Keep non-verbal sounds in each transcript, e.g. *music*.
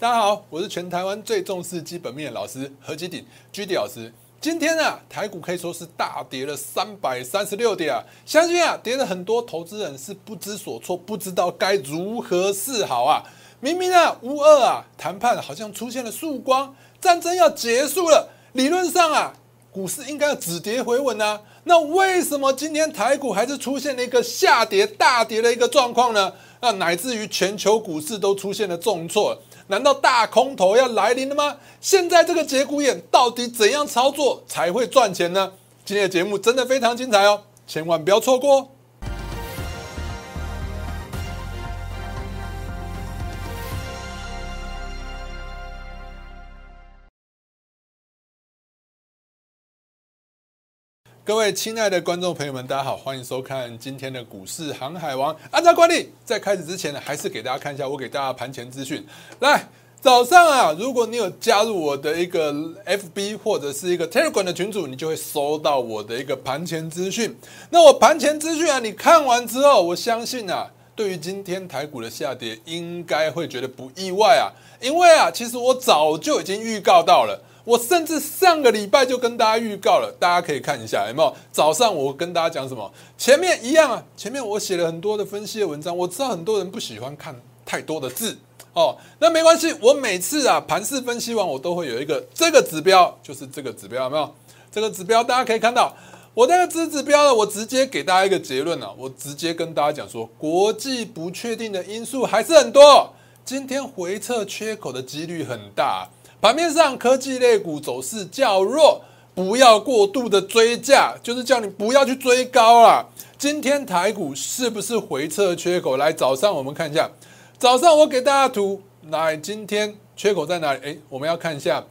大家好，我是全台湾最重视基本面的老师何基鼎居 D 老师。今天啊，台股可以说是大跌了三百三十六点啊，相信啊，跌了很多投资人是不知所措，不知道该如何是好啊。明明啊，乌二啊，谈判好像出现了曙光，战争要结束了，理论上啊，股市应该要止跌回稳啊。那为什么今天台股还是出现了一个下跌、大跌的一个状况呢？那乃至于全球股市都出现了重挫。难道大空头要来临了吗？现在这个节骨眼，到底怎样操作才会赚钱呢？今天的节目真的非常精彩哦，千万不要错过。各位亲爱的观众朋友们，大家好，欢迎收看今天的股市航海王。按照惯例，在开始之前呢，还是给大家看一下我给大家盘前资讯。来，早上啊，如果你有加入我的一个 FB 或者是一个 Telegram 的群组，你就会收到我的一个盘前资讯。那我盘前资讯啊，你看完之后，我相信啊，对于今天台股的下跌，应该会觉得不意外啊，因为啊，其实我早就已经预告到了。我甚至上个礼拜就跟大家预告了，大家可以看一下有没有？早上我跟大家讲什么？前面一样啊，前面我写了很多的分析的文章。我知道很多人不喜欢看太多的字哦，那没关系。我每次啊盘势分析完，我都会有一个这个指标，就是这个指标有没有？这个指标大家可以看到，我那个指指标呢，我直接给大家一个结论啊，我直接跟大家讲说，国际不确定的因素还是很多，今天回撤缺口的几率很大。盘面上，科技类股走势较弱，不要过度的追价，就是叫你不要去追高啊。今天台股是不是回撤缺口？来，早上我们看一下，早上我给大家图，来，今天缺口在哪里？哎，我们要看一下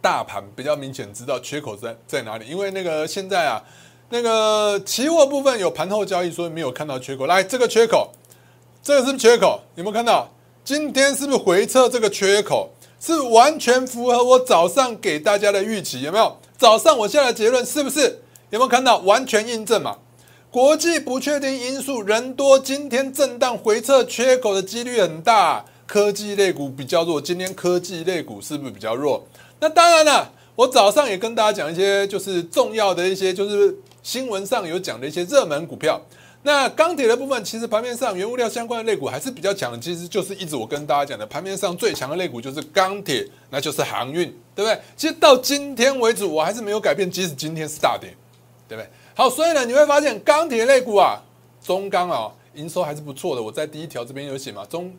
大盘，比较明显知道缺口在在哪里，因为那个现在啊，那个期货部分有盘后交易，所以没有看到缺口。来，这个缺口，这个是不是缺口？有没有看到？今天是不是回撤这个缺口？是完全符合我早上给大家的预期，有没有？早上我下的结论是不是有没有看到完全印证嘛？国际不确定因素，人多，今天震荡回撤缺口的几率很大，科技类股比较弱。今天科技类股是不是比较弱？那当然了，我早上也跟大家讲一些就是重要的一些就是新闻上有讲的一些热门股票。那钢铁的部分，其实盘面上原物料相关的类股还是比较强的，其实就是一直我跟大家讲的，盘面上最强的类股就是钢铁，那就是航运，对不对？其实到今天为止，我还是没有改变，即使今天是大跌，对不对？好，所以呢，你会发现钢铁类股啊，中钢啊，营收还是不错的。我在第一条这边有写嘛，中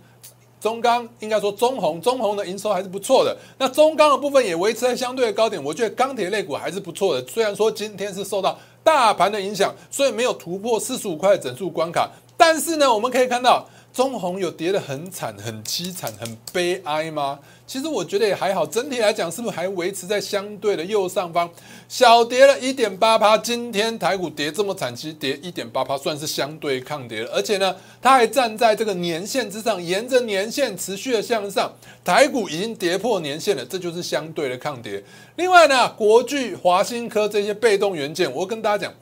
中钢应该说中红，中红的营收还是不错的。那中钢的部分也维持在相对的高点，我觉得钢铁类股还是不错的。虽然说今天是受到大盘的影响，所以没有突破四十五块整数关卡。但是呢，我们可以看到中红有跌得很惨、很凄惨、很悲哀吗？其实我觉得也还好，整体来讲是不是还维持在相对的右上方？小跌了一点八趴，今天台股跌这么惨，其实跌一点八趴算是相对抗跌了。而且呢，它还站在这个年线之上，沿着年线持续的向上，台股已经跌破年线了，这就是相对的抗跌。另外呢，国巨、华新科这些被动元件，我跟大家讲。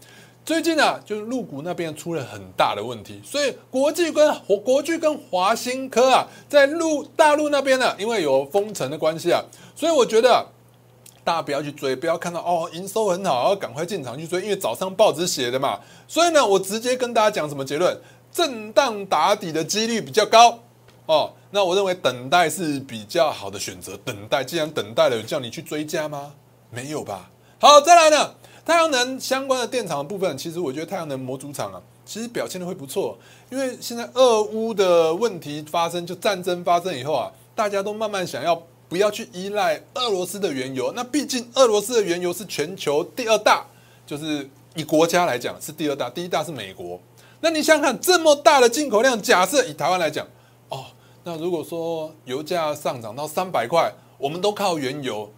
最近啊，就是陆股那边出了很大的问题，所以国际跟国巨跟华新科啊，在陆大陆那边呢，因为有封城的关系啊，所以我觉得大家不要去追，不要看到哦营收很好，要赶快进场去追，因为早上报纸写的嘛。所以呢，我直接跟大家讲什么结论？震荡打底的几率比较高哦。那我认为等待是比较好的选择。等待，既然等待了，叫你去追加吗？没有吧。好，再来呢。太阳能相关的电厂的部分，其实我觉得太阳能模组厂啊，其实表现的会不错。因为现在俄乌的问题发生，就战争发生以后啊，大家都慢慢想要不要去依赖俄罗斯的原油。那毕竟俄罗斯的原油是全球第二大，就是以国家来讲是第二大，第一大是美国。那你想想看，这么大的进口量，假设以台湾来讲，哦，那如果说油价上涨到三百块，我们都靠原油。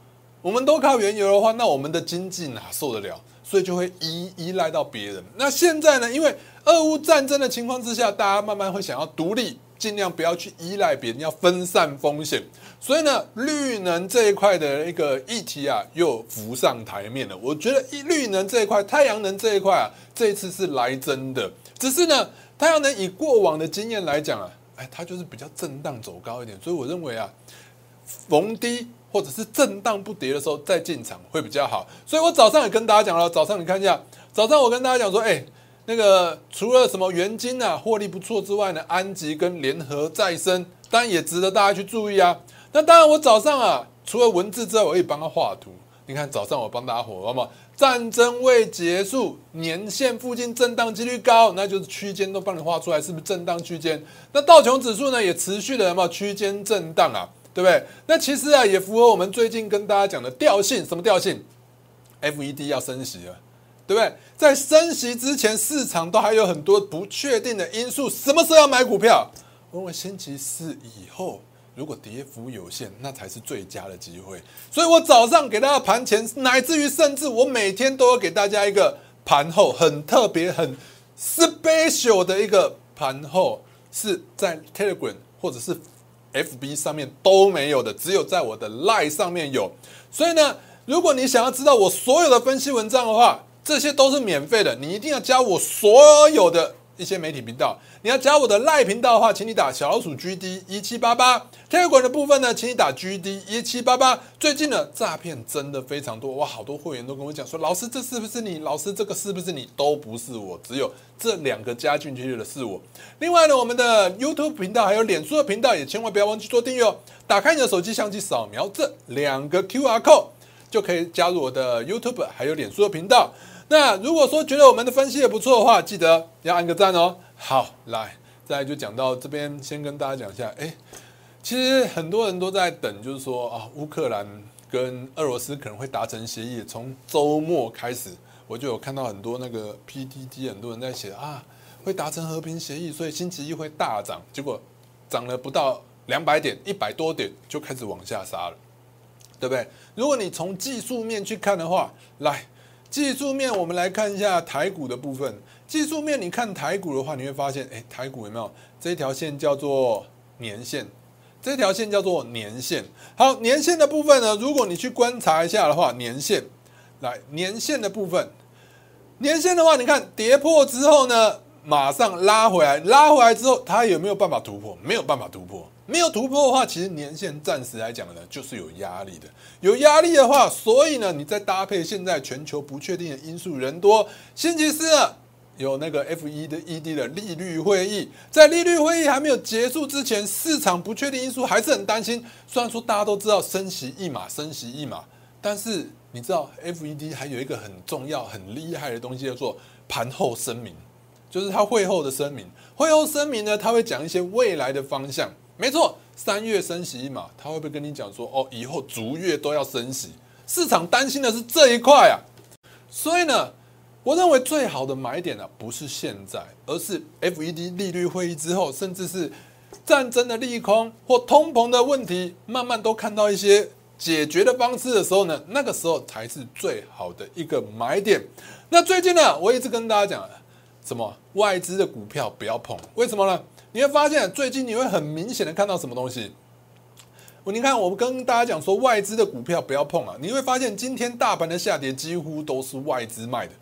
我们都靠原油的话，那我们的经济哪受得了？所以就会依依赖到别人。那现在呢？因为俄乌战争的情况之下，大家慢慢会想要独立，尽量不要去依赖别人，要分散风险。所以呢，绿能这一块的一个议题啊，又浮上台面了。我觉得绿能这一块，太阳能这一块啊，这一次是来真的。只是呢，太阳能以过往的经验来讲啊，哎，它就是比较震荡走高一点。所以我认为啊。逢低或者是震荡不跌的时候再进场会比较好。所以我早上也跟大家讲了，早上你看一下，早上我跟大家讲说，哎，那个除了什么元金啊获利不错之外呢，安吉跟联合再生，当然也值得大家去注意啊。那当然我早上啊，除了文字之外，我可以帮他画图。你看早上我帮大家火，好吗？战争未结束，年线附近震荡几率高，那就是区间都帮你画出来，是不是震荡区间？那道琼指数呢，也持续的有没有区间震荡啊？对不对？那其实啊，也符合我们最近跟大家讲的调性，什么调性？FED 要升息了，对不对？在升息之前，市场都还有很多不确定的因素，什么时候要买股票？我认为星期四以后。如果跌幅有限，那才是最佳的机会。所以我早上给大家盘前，乃至于甚至我每天都要给大家一个盘后很特别、很 special 的一个盘后，是在 Telegram 或者是 FB 上面都没有的，只有在我的 Line 上面有。所以呢，如果你想要知道我所有的分析文章的话，这些都是免费的，你一定要加我所有的。一些媒体频道，你要加我的赖频道的话，请你打小老鼠 GD 一七八八。天管的部分呢，请你打 GD 一七八八。最近呢，诈骗真的非常多，哇，好多会员都跟我讲说，老师这是不是你？老师这个是不是你？都不是我，只有这两个加进去的是我。另外呢，我们的 YouTube 频道还有脸书的频道，也千万不要忘记做订阅哦。打开你的手机相机，扫描这两个 QR code，就可以加入我的 YouTube 还有脸书的频道。那如果说觉得我们的分析也不错的话，记得要按个赞哦。好，来，再来就讲到这边，先跟大家讲一下。哎，其实很多人都在等，就是说啊，乌克兰跟俄罗斯可能会达成协议。从周末开始，我就有看到很多那个 PTT，很多人在写啊，会达成和平协议，所以星期一会大涨。结果涨了不到两百点，一百多点就开始往下杀了，对不对？如果你从技术面去看的话，来。技术面，我们来看一下台股的部分。技术面，你看台股的话，你会发现，哎，台股有没有这条线叫做年线？这条线叫做年线。好，年线的部分呢，如果你去观察一下的话，年线，来年线的部分，年线的话，你看跌破之后呢，马上拉回来，拉回来之后，它有没有办法突破？没有办法突破。没有突破的话，其实年限暂时来讲呢，就是有压力的。有压力的话，所以呢，你再搭配现在全球不确定的因素，人多。星期四有那个 F 一的 ED 的利率会议，在利率会议还没有结束之前，市场不确定因素还是很担心。虽然说大家都知道升息一码，升息一码，但是你知道 FED 还有一个很重要、很厉害的东西叫做盘后声明，就是他会后的声明。会后声明呢，他会讲一些未来的方向。没错，三月升息嘛，他会不会跟你讲说，哦，以后逐月都要升息？市场担心的是这一块啊，所以呢，我认为最好的买点呢，不是现在，而是 FED 利率会议之后，甚至是战争的利空或通膨的问题，慢慢都看到一些解决的方式的时候呢，那个时候才是最好的一个买点。那最近呢，我一直跟大家讲，什么外资的股票不要碰，为什么呢？你会发现，最近你会很明显的看到什么东西？我你看，我跟大家讲说，外资的股票不要碰啊！你会发现，今天大盘的下跌几乎都是外资卖的，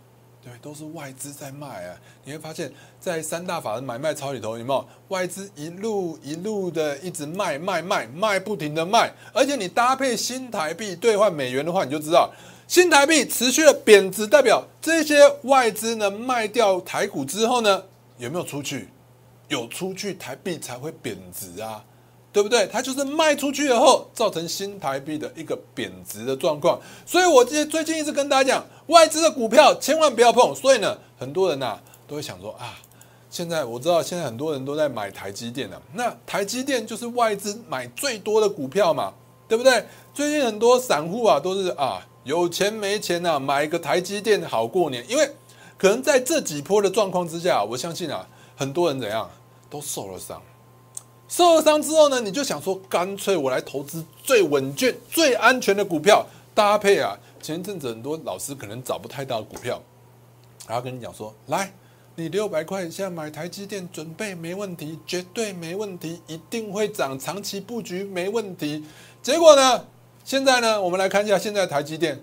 对，都是外资在卖啊！你会发现在三大法人买卖超里头，有没有外资一路一路的一直卖卖卖卖，不停的卖，而且你搭配新台币兑换美元的话，你就知道新台币持续的贬值，代表这些外资呢卖掉台股之后呢，有没有出去？有出去，台币才会贬值啊，对不对？它就是卖出去以后，造成新台币的一个贬值的状况。所以，我最最近一直跟大家讲，外资的股票千万不要碰。所以呢，很多人呐都会想说啊，现在我知道现在很多人都在买台积电了。那台积电就是外资买最多的股票嘛，对不对？最近很多散户啊都是啊有钱没钱呐，买一个台积电好过年。因为可能在这几波的状况之下，我相信啊。很多人怎样都受了伤，受了伤之后呢，你就想说，干脆我来投资最稳健、最安全的股票搭配啊。前一阵子很多老师可能找不太到股票，然后跟你讲说，来，你六百块现在买台积电，准备没问题，绝对没问题，一定会涨，长期布局没问题。结果呢，现在呢，我们来看一下现在台积电，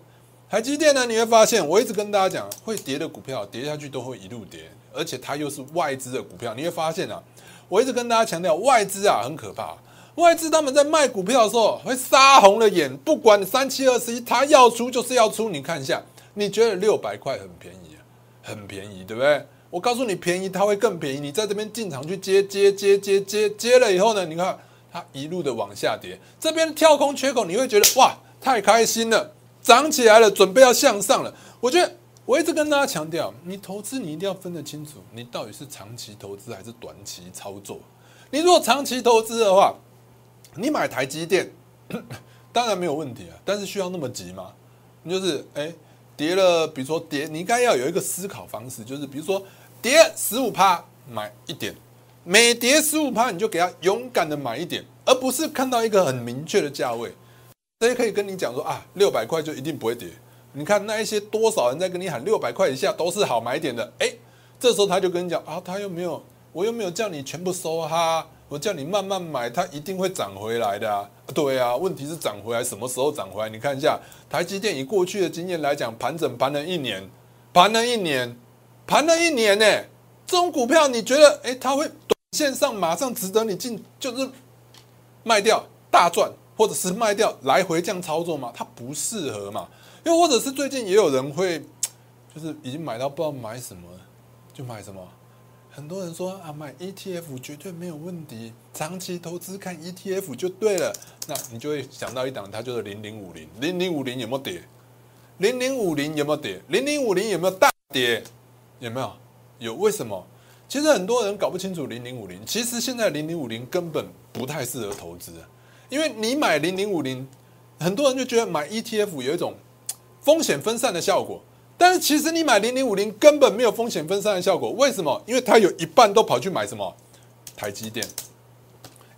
台积电呢，你会发现，我一直跟大家讲，会跌的股票跌下去都会一路跌。而且它又是外资的股票，你会发现啊，我一直跟大家强调，外资啊很可怕。外资他们在卖股票的时候会杀红了眼，不管三七二十一，他要出就是要出。你看一下，你觉得六百块很便宜啊？很便宜，对不对？我告诉你，便宜它会更便宜。你在这边进场去接接接接接接了以后呢，你看它一路的往下跌，这边跳空缺口，你会觉得哇，太开心了，涨起来了，准备要向上了。我觉得我一直跟大家强调，你投资你一定要分得清楚，你到底是长期投资还是短期操作。你如果长期投资的话，你买台积电 *coughs* 当然没有问题啊，但是需要那么急吗？你就是哎跌了，比如说跌，你应该要有一个思考方式，就是比如说跌十五趴买一点，每跌十五趴你就给他勇敢的买一点，而不是看到一个很明确的价位，谁可以跟你讲说啊六百块就一定不会跌？你看那一些多少人在跟你喊六百块以下都是好买点的，哎，这时候他就跟你讲啊，他又没有，我又没有叫你全部收哈。我叫你慢慢买，它一定会涨回来的啊！对啊，问题是涨回来什么时候涨回来？你看一下台积电以过去的经验来讲，盘整盘了一年，盘了一年，盘了一年呢。这种股票你觉得，哎，它会短线上马上值得你进，就是卖掉大赚，或者是卖掉来回这样操作吗？它不适合嘛？又或者是最近也有人会，就是已经买到不知道买什么，就买什么。很多人说啊，买 ETF 绝对没有问题，长期投资看 ETF 就对了。那你就会想到一档，它就是零零五零，零零五零有没有跌？零零五零有没有跌？零零五零有没有大跌？有没有？有？为什么？其实很多人搞不清楚零零五零。其实现在零零五零根本不太适合投资，因为你买零零五零，很多人就觉得买 ETF 有一种风险分散的效果。但是其实你买零零五零根本没有风险分散的效果，为什么？因为它有一半都跑去买什么台积电，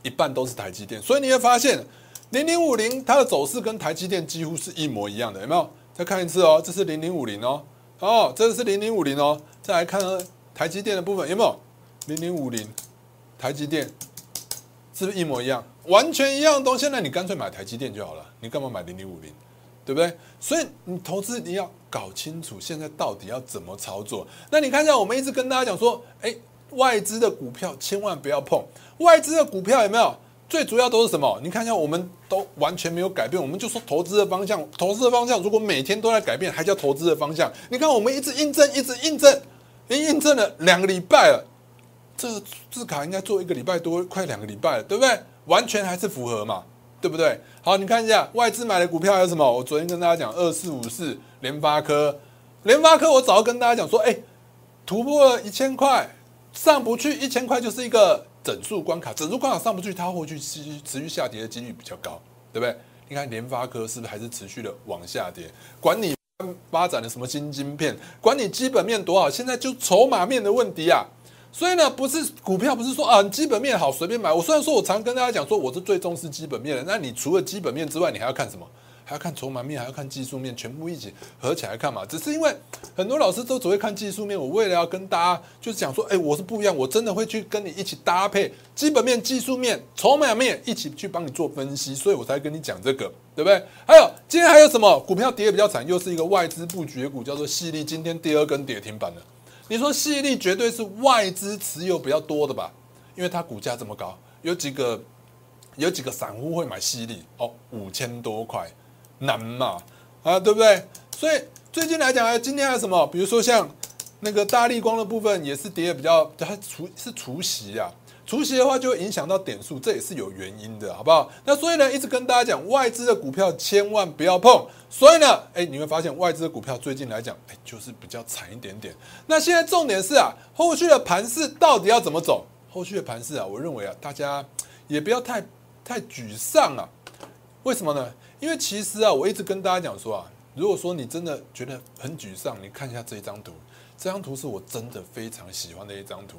一半都是台积电，所以你会发现零零五零它的走势跟台积电几乎是一模一样的，有没有？再看一次哦，这是零零五零哦，哦，这是零零五零哦，再来看台积电的部分有没有？零零五零台积电是不是一模一样？完全一样的东西，那你干脆买台积电就好了，你干嘛买零零五零？对不对？所以你投资你要搞清楚现在到底要怎么操作。那你看一下，我们一直跟大家讲说，哎，外资的股票千万不要碰。外资的股票有没有？最主要都是什么？你看一下，我们都完全没有改变。我们就说投资的方向，投资的方向如果每天都在改变，还叫投资的方向？你看我们一直印证，一直印证，已印证了两个礼拜了。这字卡应该做一个礼拜多，快两个礼拜了，对不对？完全还是符合嘛。对不对？好，你看一下外资买的股票有什么？我昨天跟大家讲二四五四联发科，联发科我早就跟大家讲说，哎，突破一千块上不去，一千块就是一个整数关卡，整数关卡上不去，它会去持持续下跌的几率比较高，对不对？你看联发科是不是还是持续的往下跌？管你发展的什么新晶片，管你基本面多好，现在就筹码面的问题啊。所以呢，不是股票，不是说啊，基本面好随便买。我虽然说我常跟大家讲说，我是最重视基本面的。那你除了基本面之外，你还要看什么？还要看筹码面，还要看技术面，全部一起合起来看嘛。只是因为很多老师都只会看技术面，我为了要跟大家就是讲说，哎，我是不一样，我真的会去跟你一起搭配基本面、技术面、筹码面一起去帮你做分析，所以我才跟你讲这个，对不对？还有今天还有什么股票跌的比较惨，又是一个外资布局股，叫做细粒，今天第二根跌停板了。你说细粒绝对是外资持有比较多的吧？因为它股价这么高，有几个有几个散户会买细粒哦，五千多块难嘛啊，对不对？所以最近来讲，还今天还有什么？比如说像那个大力光的部分，也是跌的比较，它除是除息啊。除息的话就会影响到点数，这也是有原因的，好不好？那所以呢，一直跟大家讲，外资的股票千万不要碰。所以呢，哎，你会发现外资的股票最近来讲，哎，就是比较惨一点点。那现在重点是啊，后续的盘势到底要怎么走？后续的盘势啊，我认为啊，大家也不要太太沮丧啊。为什么呢？因为其实啊，我一直跟大家讲说啊，如果说你真的觉得很沮丧，你看一下这一张图，这张图是我真的非常喜欢的一张图。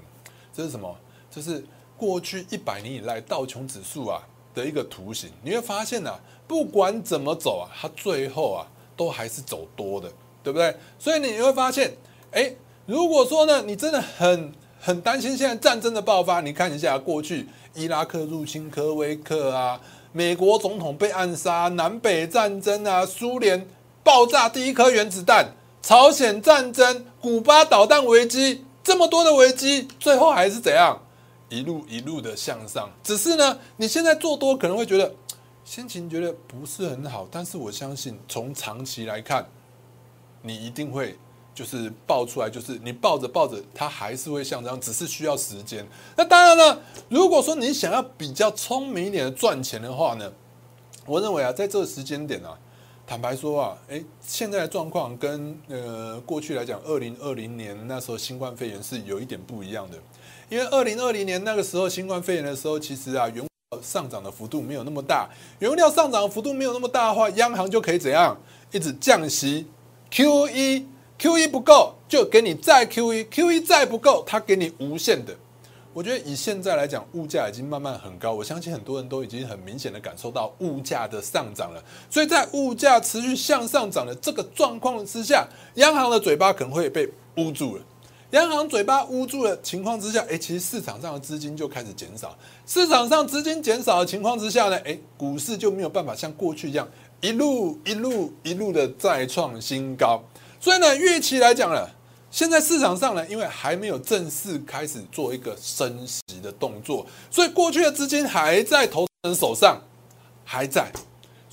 这是什么？就是。过去一百年以来道琼指数啊的一个图形，你会发现呢，不管怎么走啊，它最后啊都还是走多的，对不对？所以你会发现，哎，如果说呢，你真的很很担心现在战争的爆发，你看一下过去伊拉克入侵科威克啊，美国总统被暗杀，南北战争啊，苏联爆炸第一颗原子弹，朝鲜战争，古巴导弹危机，这么多的危机，最后还是怎样？一路一路的向上。只是呢，你现在做多可能会觉得心情觉得不是很好，但是我相信从长期来看，你一定会就是爆出来，就是你抱着抱着它还是会向上，只是需要时间。那当然了，如果说你想要比较聪明一点的赚钱的话呢，我认为啊，在这个时间点啊。坦白说啊，诶，现在的状况跟呃过去来讲，二零二零年那时候新冠肺炎是有一点不一样的。因为二零二零年那个时候新冠肺炎的时候，其实啊，原料上涨的幅度没有那么大。原料上涨幅度没有那么大的话，央行就可以怎样？一直降息，Q E Q E 不够就给你再 Q E，Q E 再不够，它给你无限的。我觉得以现在来讲，物价已经慢慢很高，我相信很多人都已经很明显的感受到物价的上涨了。所以在物价持续向上涨的这个状况之下，央行的嘴巴可能会被捂住了。央行嘴巴捂住的情况之下，哎，其实市场上的资金就开始减少。市场上资金减少的情况之下呢，哎，股市就没有办法像过去一样一路一路一路的再创新高。所以呢，预期来讲呢。现在市场上呢，因为还没有正式开始做一个升息的动作，所以过去的资金还在投资人手上，还在，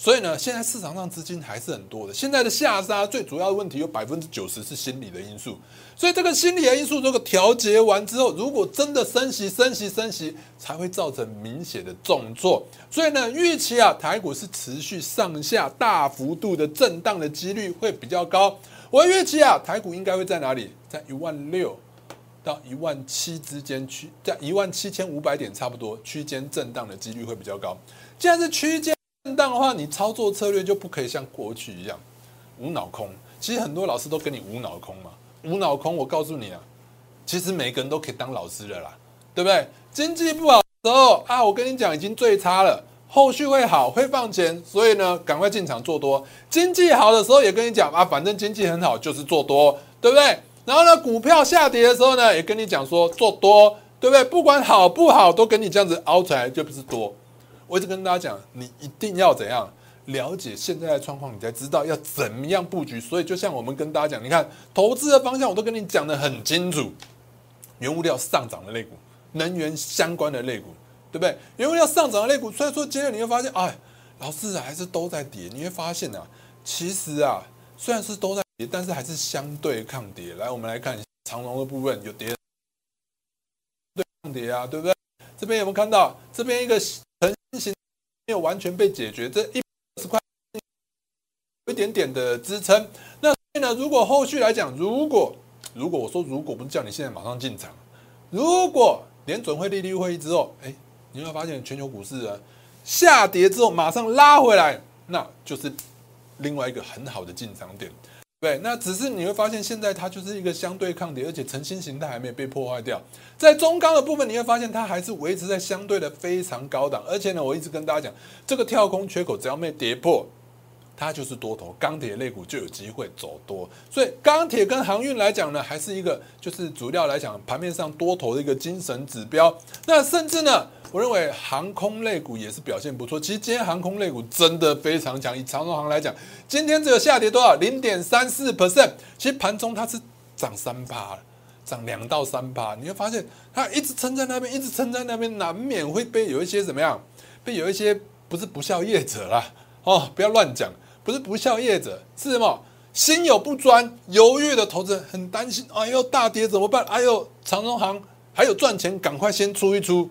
所以呢，现在市场上资金还是很多的。现在的下杀最主要的问题有百分之九十是心理的因素，所以这个心理的因素如果调节完之后，如果真的升息、升息、升息，才会造成明显的重挫。所以呢，预期啊，台股是持续上下大幅度的震荡的几率会比较高。我预期啊，台股应该会在哪里？在一万六到一万七之间区，在一万七千五百点差不多区间震荡的几率会比较高。既然是区间震荡的话，你操作策略就不可以像过去一样无脑空。其实很多老师都跟你无脑空嘛，无脑空。我告诉你啊，其实每个人都可以当老师的啦，对不对？经济不好的时候啊，我跟你讲已经最差了。后续会好，会放钱，所以呢，赶快进场做多。经济好的时候也跟你讲啊，反正经济很好，就是做多，对不对？然后呢，股票下跌的时候呢，也跟你讲说做多，对不对？不管好不好，都跟你这样子凹出来，就不是多。我一直跟大家讲，你一定要怎样了解现在的状况，你才知道要怎么样布局。所以就像我们跟大家讲，你看投资的方向，我都跟你讲的很清楚。原物料上涨的类股，能源相关的类股。对不对？原物料上涨的类股，虽然说今天你会发现，哎，老师还是都在跌。你会发现啊，其实啊，虽然是都在跌，但是还是相对抗跌。来，我们来看长龙的部分有跌，对抗跌啊，对不对？这边有没有看到？这边一个成型没有完全被解决，这一十块有一点点的支撑。那所以呢，如果后续来讲，如果如果我说如果不是叫你现在马上进场，如果联准会利率会议之后，哎。你会发现全球股市啊下跌之后马上拉回来，那就是另外一个很好的进场点，对。那只是你会发现现在它就是一个相对抗跌，而且成新形态还没有被破坏掉。在中高的部分，你会发现它还是维持在相对的非常高档，而且呢，我一直跟大家讲，这个跳空缺口只要没跌破。它就是多头，钢铁类股就有机会走多，所以钢铁跟航运来讲呢，还是一个就是主料来讲盘面上多头的一个精神指标。那甚至呢，我认为航空类股也是表现不错。其实今天航空类股真的非常强，以长荣航来讲，今天只有下跌多少？零点三四 percent。其实盘中它是涨三趴，涨两到三趴。你会发现它一直撑在那边，一直撑在那边，难免会被有一些怎么样？被有一些不是不孝业者啦，哦，不要乱讲。不是不孝业者，是什么？心有不专、犹豫的投资人很担心。哎呦，大跌怎么办？哎呦，长荣行还有赚钱，赶快先出一出。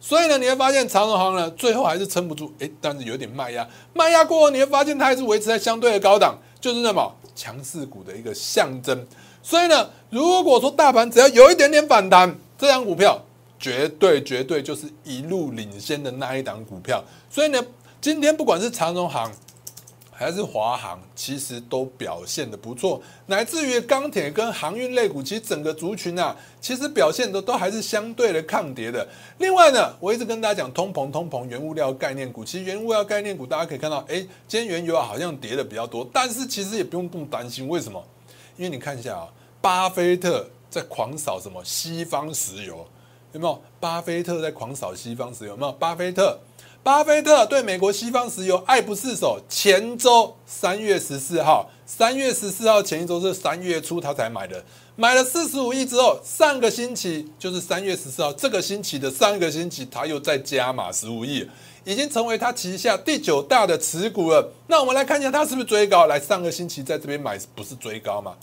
所以呢，你会发现长荣行呢，最后还是撑不住。哎，但是有点卖压，卖压过后，你会发现它还是维持在相对的高档，就是什么强势股的一个象征。所以呢，如果说大盘只要有一点点反弹，这张股票绝对绝对就是一路领先的那一档股票。所以呢，今天不管是长荣行。还是华航，其实都表现的不错，乃至于钢铁跟航运类股，其实整个族群啊，其实表现的都还是相对的抗跌的。另外呢，我一直跟大家讲，通膨、通膨、原物料概念股，其实原物料概念股，大家可以看到，哎，今天原油好像跌的比较多，但是其实也不用这么担心，为什么？因为你看一下啊，巴菲特在狂扫什么西方石油，有没有？巴菲特在狂扫西方石油，有没有？巴菲特。巴菲特对美国西方石油爱不释手。前周三月十四号，三月十四号前一周是三月初他才买的，买了四十五亿之后，上个星期就是三月十四号，这个星期的上个星期，他又再加码十五亿，已经成为他旗下第九大的持股了。那我们来看一下，他是不是追高？来，上个星期在这边买不是追高吗？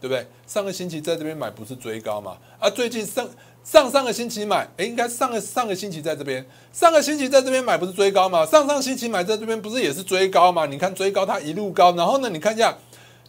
对不对？上个星期在这边买不是追高吗？啊，最近上上上个星期买，哎，应该上个上个星期在这边，上个星期在这边买不是追高吗？上上星期买在这边不是也是追高吗？你看追高它一路高，然后呢，你看一下。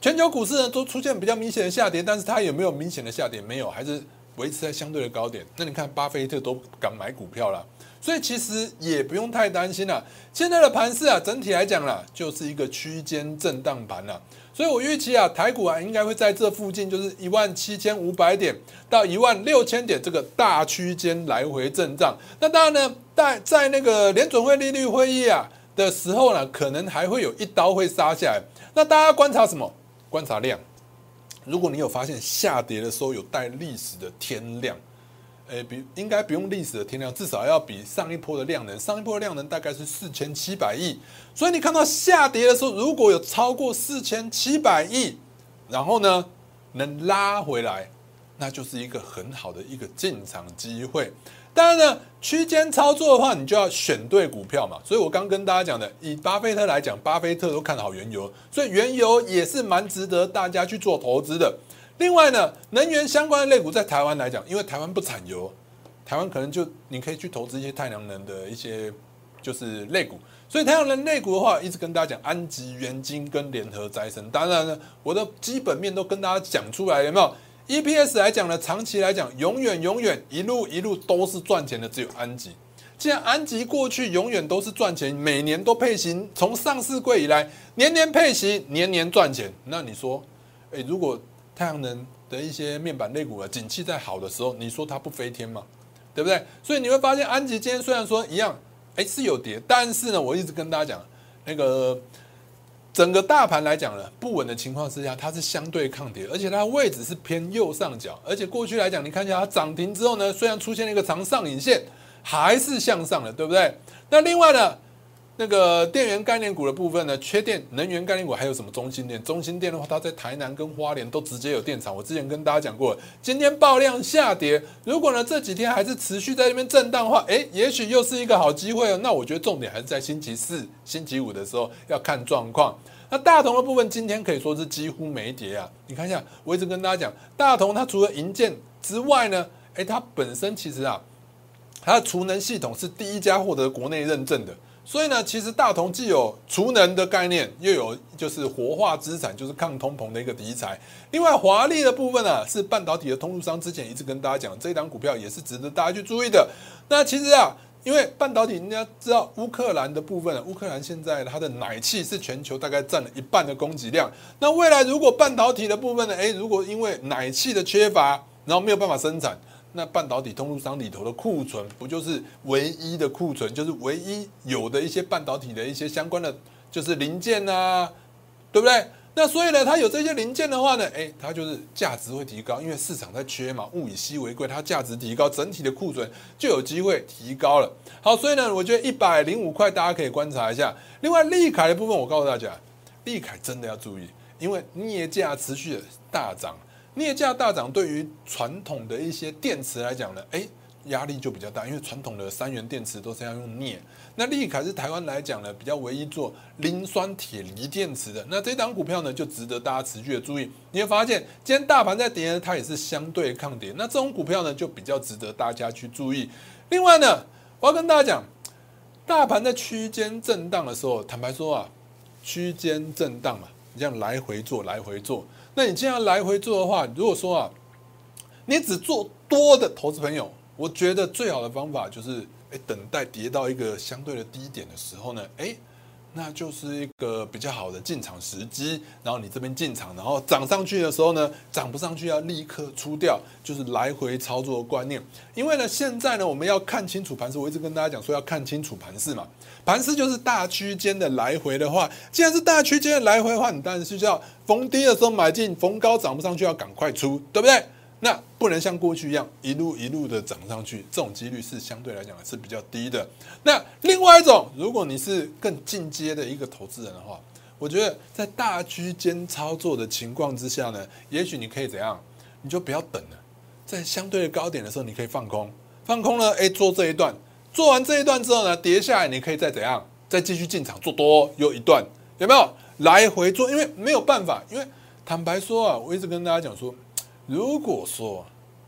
全球股市呢都出现比较明显的下跌，但是它有没有明显的下跌？没有，还是维持在相对的高点。那你看巴菲特都敢买股票了，所以其实也不用太担心了。现在的盘势啊，整体来讲啦，就是一个区间震荡盘了。所以我预期啊，台股啊应该会在这附近，就是一万七千五百点到一万六千点这个大区间来回震荡。那当然呢，在在那个联准会利率会议啊的时候呢，可能还会有一刀会杀下来。那大家观察什么？观察量，如果你有发现下跌的时候有带历史的天量，诶，比应该不用历史的天量，至少要比上一波的量能，上一波的量能大概是四千七百亿，所以你看到下跌的时候，如果有超过四千七百亿，然后呢能拉回来，那就是一个很好的一个进场机会。当然呢，区间操作的话，你就要选对股票嘛。所以我刚跟大家讲的，以巴菲特来讲，巴菲特都看好原油，所以原油也是蛮值得大家去做投资的。另外呢，能源相关的类股在台湾来讲，因为台湾不产油，台湾可能就你可以去投资一些太阳能的一些就是类股。所以太阳能类股的话，一直跟大家讲安吉、元晶跟联合再生。当然呢，我的基本面都跟大家讲出来，有没有？EPS 来讲呢，长期来讲，永远永远一路一路都是赚钱的，只有安吉。既然安吉过去永远都是赚钱，每年都配型，从上市柜以来年年配型，年年赚钱。那你说，诶，如果太阳能的一些面板类股啊，景气在好的时候，你说它不飞天吗？对不对？所以你会发现，安吉今天虽然说一样，诶是有跌，但是呢，我一直跟大家讲，那个。整个大盘来讲呢，不稳的情况之下，它是相对抗跌，而且它位置是偏右上角，而且过去来讲，你看一下它涨停之后呢，虽然出现了一个长上影线，还是向上的，对不对？那另外呢？那个电源概念股的部分呢，缺电能源概念股还有什么中心电？中心电的话，它在台南跟花莲都直接有电厂。我之前跟大家讲过，今天爆量下跌，如果呢这几天还是持续在那边震荡的话，诶，也许又是一个好机会哦。那我觉得重点还是在星期四、星期五的时候要看状况。那大同的部分今天可以说是几乎没跌啊。你看一下，我一直跟大家讲，大同它除了银建之外呢，诶，它本身其实啊，它的储能系统是第一家获得国内认证的。所以呢，其实大同既有储能的概念，又有就是活化资产，就是抗通膨的一个题材。另外，华丽的部分呢，是半导体的通路商，之前一直跟大家讲，这一档股票也是值得大家去注意的。那其实啊，因为半导体，人家知道乌克兰的部分，乌克兰现在它的奶气是全球大概占了一半的供给量。那未来如果半导体的部分呢，诶，如果因为奶气的缺乏，然后没有办法生产。那半导体通路商里头的库存，不就是唯一的库存，就是唯一有的一些半导体的一些相关的，就是零件啊，对不对？那所以呢，它有这些零件的话呢，诶，它就是价值会提高，因为市场在缺嘛，物以稀为贵，它价值提高，整体的库存就有机会提高了。好，所以呢，我觉得一百零五块大家可以观察一下。另外，利凯的部分，我告诉大家，利凯真的要注意，因为镍价持续的大涨。镍价大涨，对于传统的一些电池来讲呢，哎，压力就比较大，因为传统的三元电池都是要用镍。那利凯是台湾来讲呢，比较唯一做磷酸铁锂电池的。那这档股票呢，就值得大家持续的注意。你会发现，今天大盘在跌，它也是相对抗跌。那这种股票呢，就比较值得大家去注意。另外呢，我要跟大家讲，大盘在区间震荡的时候，坦白说啊，区间震荡嘛，你这样来回做，来回做。那你这样来回做的话，如果说啊，你只做多的投资朋友，我觉得最好的方法就是，哎，等待跌到一个相对的低点的时候呢，哎。那就是一个比较好的进场时机，然后你这边进场，然后涨上去的时候呢，涨不上去要立刻出掉，就是来回操作的观念。因为呢，现在呢，我们要看清楚盘势，我一直跟大家讲说要看清楚盘势嘛。盘势就是大区间的来回的话，既然是大区间的来回的话，你当然是要逢低的时候买进，逢高涨不上去要赶快出，对不对？那不能像过去一样一路一路的涨上去，这种几率是相对来讲是比较低的。那另外一种，如果你是更进阶的一个投资人的话，我觉得在大区间操作的情况之下呢，也许你可以怎样？你就不要等了，在相对的高点的时候，你可以放空，放空了，哎，做这一段，做完这一段之后呢，跌下来，你可以再怎样，再继续进场做多又一段，有没有？来回做，因为没有办法，因为坦白说啊，我一直跟大家讲说，如果说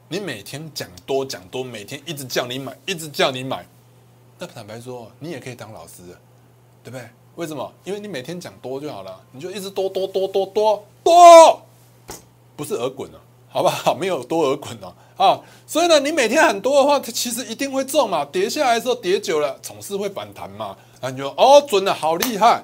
你每天讲多讲多，每天一直叫你买，一直叫你买，那坦白说，你也可以当老师，对不对？为什么？因为你每天讲多就好了，你就一直多多多多多多，不是耳滚啊，好不好？没有多耳滚哦，啊，所以呢，你每天很多的话，它其实一定会中嘛。跌下来的时候，跌久了总是会反弹嘛。啊，你就哦，准了，好厉害。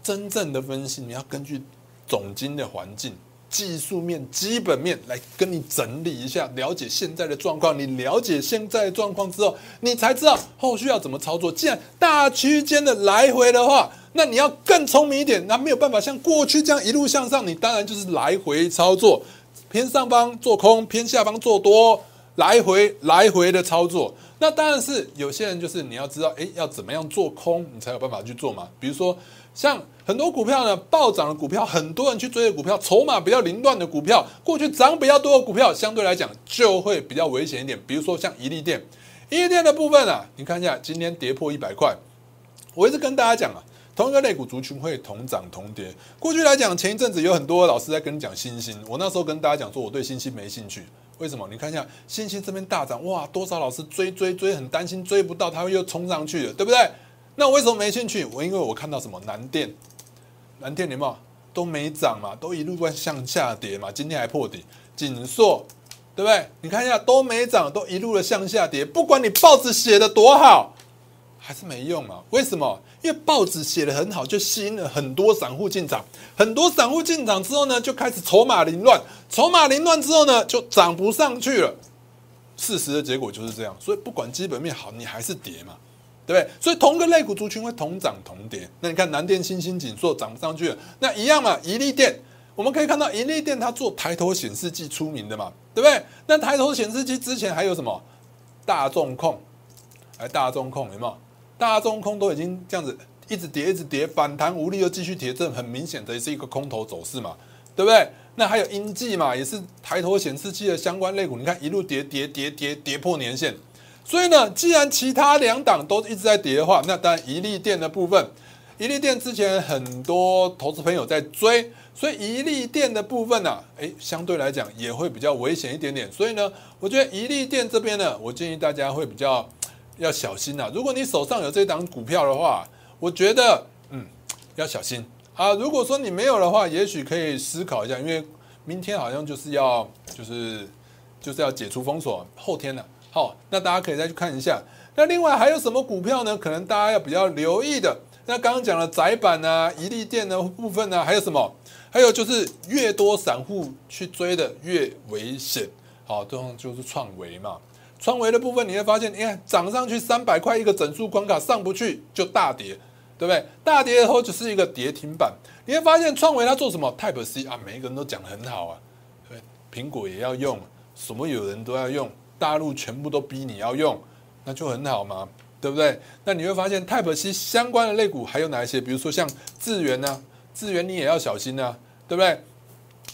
真正的分析，你要根据总金的环境、技术面、基本面来跟你整理一下，了解现在的状况。你了解现在的状况之后，你才知道后续要怎么操作。既然大区间的来回的话，那你要更聪明一点。那没有办法像过去这样一路向上，你当然就是来回操作，偏上方做空，偏下方做多，来回来回的操作。那当然是有些人就是你要知道，哎，要怎么样做空，你才有办法去做嘛。比如说。像很多股票呢，暴涨的股票，很多人去追的股票，筹码比较凌乱的股票，过去涨比较多的股票，相对来讲就会比较危险一点。比如说像一利电，一利电的部分啊，你看一下今天跌破一百块，我一直跟大家讲啊，同一个类股族群会同涨同跌。过去来讲，前一阵子有很多老师在跟你讲新兴，我那时候跟大家讲说，我对新兴没兴趣。为什么？你看一下新兴这边大涨，哇，多少老师追追追，很担心追不到，它会又冲上去了，对不对？那为什么没兴趣？我因为我看到什么南电，南电你们都没涨嘛，都一路在向下跌嘛，今天还破底。锦硕，对不对？你看一下都没涨，都一路的向下跌。不管你报纸写的多好，还是没用啊。为什么？因为报纸写的很好，就吸引了很多散户进场。很多散户进场之后呢，就开始筹码凌乱。筹码凌乱之后呢，就涨不上去了。事实的结果就是这样。所以不管基本面好，你还是跌嘛。对不对？所以同个类股族群会同涨同跌。那你看南电、新兴、锦硕涨不上去了，那一样嘛。宜利电，我们可以看到宜利电它做抬头显示器出名的嘛，对不对？那抬头显示器之前还有什么？大众控，哎，大众控有没有？大众控都已经这样子一直跌，一直跌，反弹无力又继续跌，这很明显的是一个空头走势嘛，对不对？那还有英记嘛，也是抬头显示器的相关类股，你看一路跌跌跌跌跌破年线。所以呢，既然其他两档都一直在跌的话，那当然宜利电的部分，宜利电之前很多投资朋友在追，所以宜利电的部分呢，哎，相对来讲也会比较危险一点点。所以呢，我觉得宜利电这边呢，我建议大家会比较要小心呐。如果你手上有这档股票的话，我觉得嗯要小心啊。如果说你没有的话，也许可以思考一下，因为明天好像就是要就是就是要解除封锁，后天呢。好，那大家可以再去看一下。那另外还有什么股票呢？可能大家要比较留意的。那刚刚讲了窄板啊、一利电的部分呢，还有什么？还有就是越多散户去追的越危险。好，这种就是创维嘛。创维的部分你会发现，你看涨上去三百块一个整数关卡上不去就大跌，对不对？大跌以后就是一个跌停板。你会发现创维它做什么？Type C 啊，每一个人都讲得很好啊。对，苹果也要用，什么有人都要用。大陆全部都逼你要用，那就很好嘛，对不对？那你会发现 Type C 相关的类股还有哪一些？比如说像智源呢，智源你也要小心呢，对不对？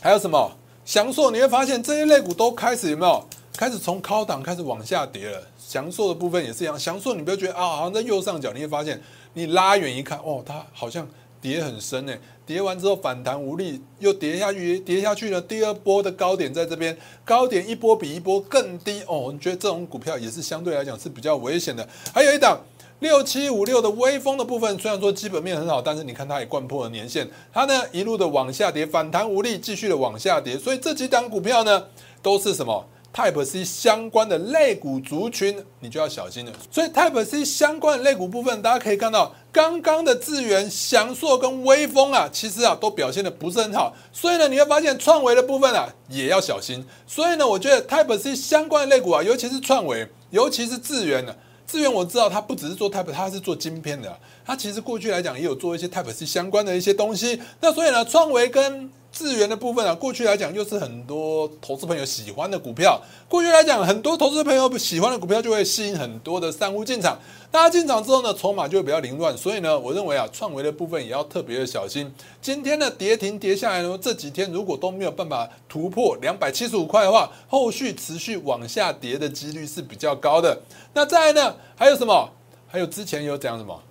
还有什么祥硕？你会发现这些类股都开始有没有开始从高档开始往下跌了？祥硕的部分也是一样，祥硕你不要觉得啊，好像在右上角，你会发现你拉远一看，哦，它好像。跌很深呢，跌完之后反弹无力，又跌下去，跌下去了。第二波的高点在这边，高点一波比一波更低哦。你觉得这种股票也是相对来讲是比较危险的。还有一档六七五六的微风的部分，虽然说基本面很好，但是你看它也贯破了年线，它呢一路的往下跌，反弹无力，继续的往下跌。所以这几档股票呢，都是什么？Type C 相关的类股族群，你就要小心了。所以 Type C 相关的类股部分，大家可以看到，刚刚的智源、翔硕跟微风啊，其实啊都表现的不是很好。所以呢，你会发现创维的部分啊也要小心。所以呢，我觉得 Type C 相关的类股啊，尤其是创维，尤其是智源呢，智源我知道它不只是做 Type，它是做晶片的。它其实过去来讲也有做一些 Type C 相关的一些东西。那所以呢，创维跟智源的部分啊，过去来讲又是很多投资朋友喜欢的股票。过去来讲，很多投资朋友喜欢的股票就会吸引很多的散户进场。大家进场之后呢，筹码就会比较凌乱。所以呢，我认为啊，创维的部分也要特别的小心。今天的跌停跌下来呢，这几天如果都没有办法突破两百七十五块的话，后续持续往下跌的几率是比较高的。那再来呢，还有什么？还有之前有讲什么？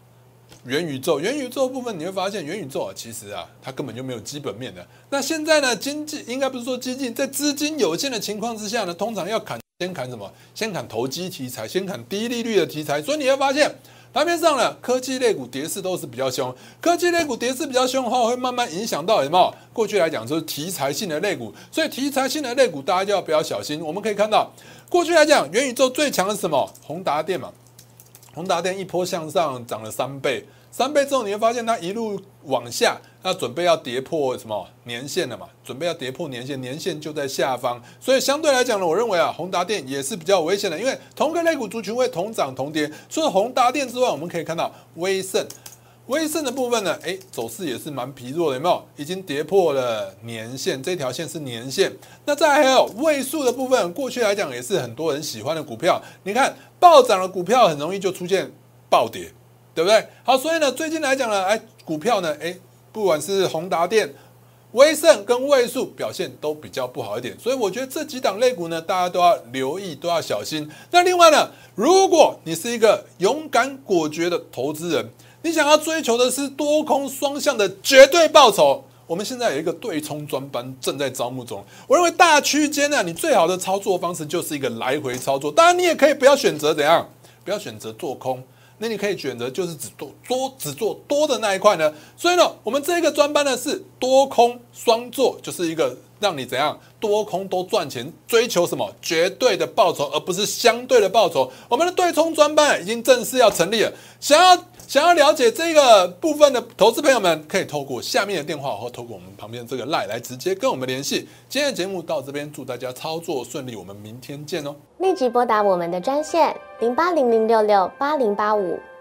元宇宙，元宇宙部分你会发现，元宇宙啊，其实啊，它根本就没有基本面的。那现在呢，经济应该不是说激进，在资金有限的情况之下呢，通常要砍，先砍什么？先砍投机题材，先砍低利率的题材。所以你会发现，盘面上呢，科技类股跌势都是比较凶。科技类股跌势比较凶的话，会慢慢影响到什么？过去来讲就是题材性的类股，所以题材性的类股大家就要比较小心。我们可以看到，过去来讲，元宇宙最强的是什么？宏达电嘛，宏达电一波向上涨了三倍。三倍之后，你会发现它一路往下，那准备要跌破什么年线了嘛？准备要跌破年线，年线就在下方，所以相对来讲呢，我认为啊，宏达电也是比较危险的，因为同个类股族群会同涨同跌。除了宏达电之外，我们可以看到威盛，威盛的部分呢，哎，走势也是蛮疲弱的，有没有？已经跌破了年线，这条线是年线。那再还有位数的部分，过去来讲也是很多人喜欢的股票。你看暴涨的股票，很容易就出现暴跌。对不对？好，所以呢，最近来讲呢，哎，股票呢，哎，不管是宏达电、威盛跟位数表现都比较不好一点，所以我觉得这几档类股呢，大家都要留意，都要小心。那另外呢，如果你是一个勇敢果决的投资人，你想要追求的是多空双向的绝对报酬，我们现在有一个对冲专班正在招募中。我认为大区间呢，你最好的操作方式就是一个来回操作，当然你也可以不要选择怎样，不要选择做空。那你可以选择就是只做多只做多的那一块呢，所以呢，我们这个专班呢是多空双做，就是一个让你怎样多空都赚钱，追求什么绝对的报酬，而不是相对的报酬。我们的对冲专班已经正式要成立了，想要。想要了解这个部分的投资朋友们，可以透过下面的电话或透过我们旁边这个 line 来直接跟我们联系。今天的节目到这边，祝大家操作顺利，我们明天见哦！立即拨打我们的专线零八零零六六八零八五